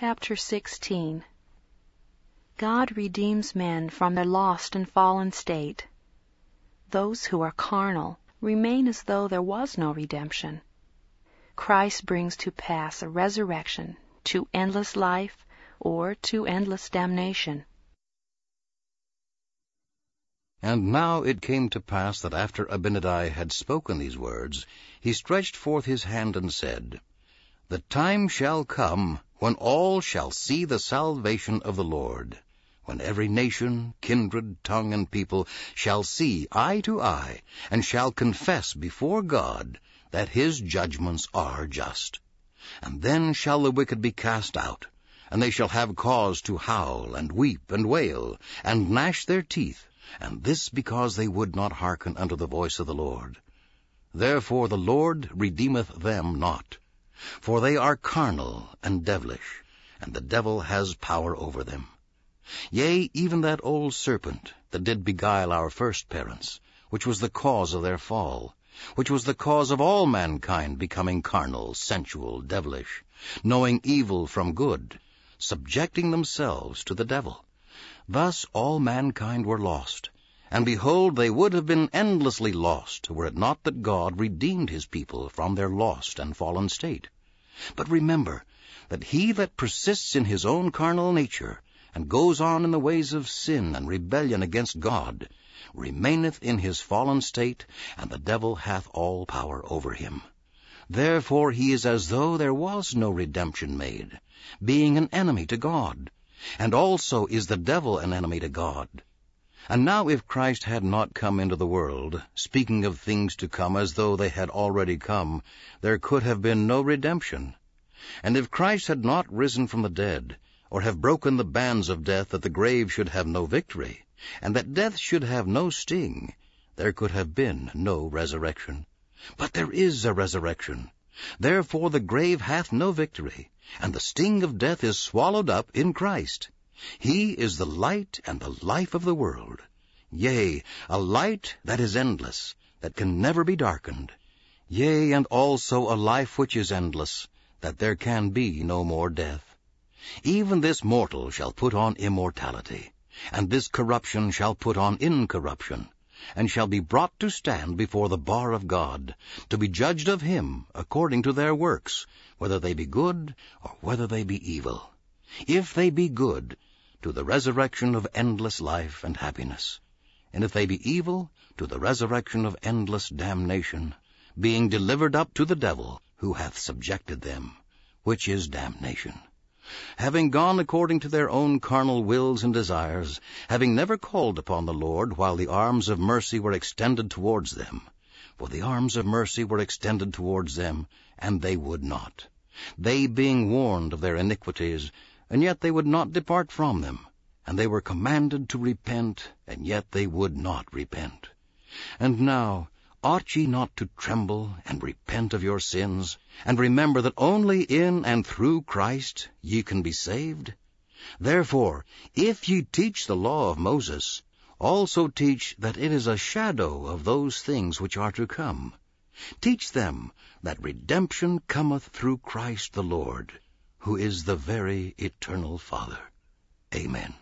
chapter 16 God redeems men from their lost and fallen state. Those who are carnal remain as though there was no redemption. Christ brings to pass a resurrection to endless life or to endless damnation. And now it came to pass that after Abinadi had spoken these words, he stretched forth his hand and said, The time shall come when all shall see the salvation of the Lord, when every nation, kindred, tongue, and people shall see eye to eye, and shall confess before God that his judgments are just. And then shall the wicked be cast out, and they shall have cause to howl, and weep, and wail, and gnash their teeth, and this because they would not hearken unto the voice of the Lord. Therefore the Lord redeemeth them not. For they are carnal and devilish, and the devil has power over them. Yea, even that old serpent that did beguile our first parents, which was the cause of their fall, which was the cause of all mankind becoming carnal, sensual, devilish, knowing evil from good, subjecting themselves to the devil. Thus all mankind were lost, and behold, they would have been endlessly lost, were it not that God redeemed his people from their lost and fallen state. But remember that he that persists in his own carnal nature, and goes on in the ways of sin and rebellion against God, remaineth in his fallen state, and the devil hath all power over him. Therefore he is as though there was no redemption made, being an enemy to God, and also is the devil an enemy to God. And now if Christ had not come into the world, speaking of things to come as though they had already come, there could have been no redemption. And if Christ had not risen from the dead, or have broken the bands of death that the grave should have no victory, and that death should have no sting, there could have been no resurrection. But there is a resurrection. Therefore the grave hath no victory, and the sting of death is swallowed up in Christ. He is the light and the life of the world. Yea, a light that is endless, that can never be darkened. Yea, and also a life which is endless, that there can be no more death. Even this mortal shall put on immortality, and this corruption shall put on incorruption, and shall be brought to stand before the bar of God, to be judged of him according to their works, whether they be good or whether they be evil. If they be good, to the resurrection of endless life and happiness. And if they be evil, to the resurrection of endless damnation, being delivered up to the devil, who hath subjected them, which is damnation. Having gone according to their own carnal wills and desires, having never called upon the Lord while the arms of mercy were extended towards them. For the arms of mercy were extended towards them, and they would not. They being warned of their iniquities, and yet they would not depart from them. And they were commanded to repent, and yet they would not repent. And now, ought ye not to tremble and repent of your sins, and remember that only in and through Christ ye can be saved? Therefore, if ye teach the law of Moses, also teach that it is a shadow of those things which are to come. Teach them that redemption cometh through Christ the Lord who is the very eternal Father. Amen.